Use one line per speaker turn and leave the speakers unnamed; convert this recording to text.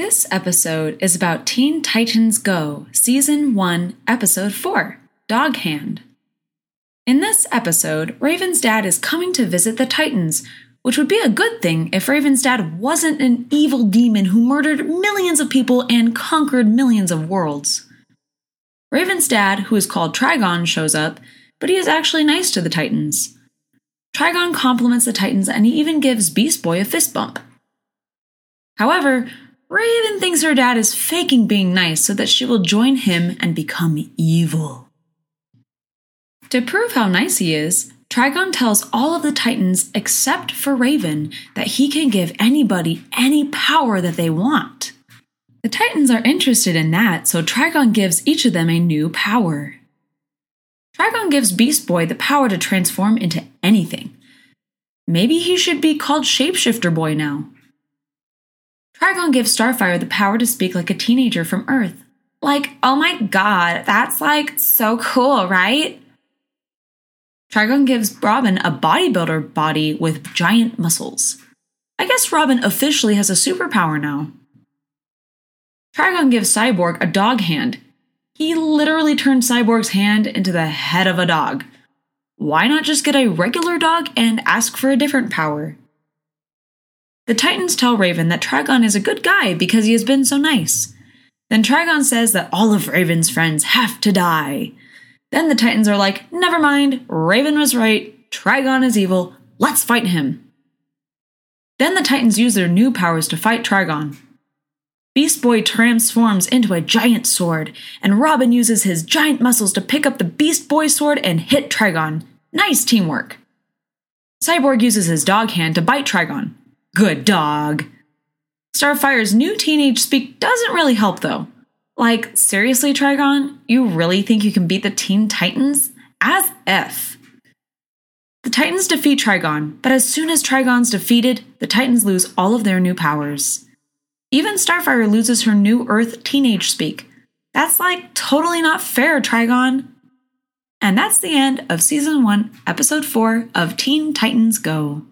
This episode is about Teen Titans Go, Season 1, Episode 4 Dog Hand. In this episode, Raven's dad is coming to visit the Titans, which would be a good thing if Raven's dad wasn't an evil demon who murdered millions of people and conquered millions of worlds. Raven's dad, who is called Trigon, shows up, but he is actually nice to the Titans. Trigon compliments the Titans and he even gives Beast Boy a fist bump. However, Raven thinks her dad is faking being nice so that she will join him and become evil. To prove how nice he is, Trigon tells all of the Titans except for Raven that he can give anybody any power that they want. The Titans are interested in that, so Trigon gives each of them a new power. Trigon gives Beast Boy the power to transform into anything. Maybe he should be called Shapeshifter Boy now. Trigon gives Starfire the power to speak like a teenager from Earth. Like, oh my god, that's like so cool, right? Trigon gives Robin a bodybuilder body with giant muscles. I guess Robin officially has a superpower now. Trigon gives Cyborg a dog hand. He literally turned Cyborg's hand into the head of a dog. Why not just get a regular dog and ask for a different power? The Titans tell Raven that Trigon is a good guy because he has been so nice. Then Trigon says that all of Raven's friends have to die. Then the Titans are like, never mind, Raven was right, Trigon is evil, let's fight him. Then the Titans use their new powers to fight Trigon. Beast Boy transforms into a giant sword, and Robin uses his giant muscles to pick up the Beast Boy sword and hit Trigon. Nice teamwork. Cyborg uses his dog hand to bite Trigon. Good dog. Starfire's new teenage speak doesn't really help though. Like, seriously, Trigon? You really think you can beat the Teen Titans? As if. The Titans defeat Trigon, but as soon as Trigon's defeated, the Titans lose all of their new powers. Even Starfire loses her new Earth teenage speak. That's like totally not fair, Trigon. And that's the end of season 1, episode 4 of Teen Titans Go.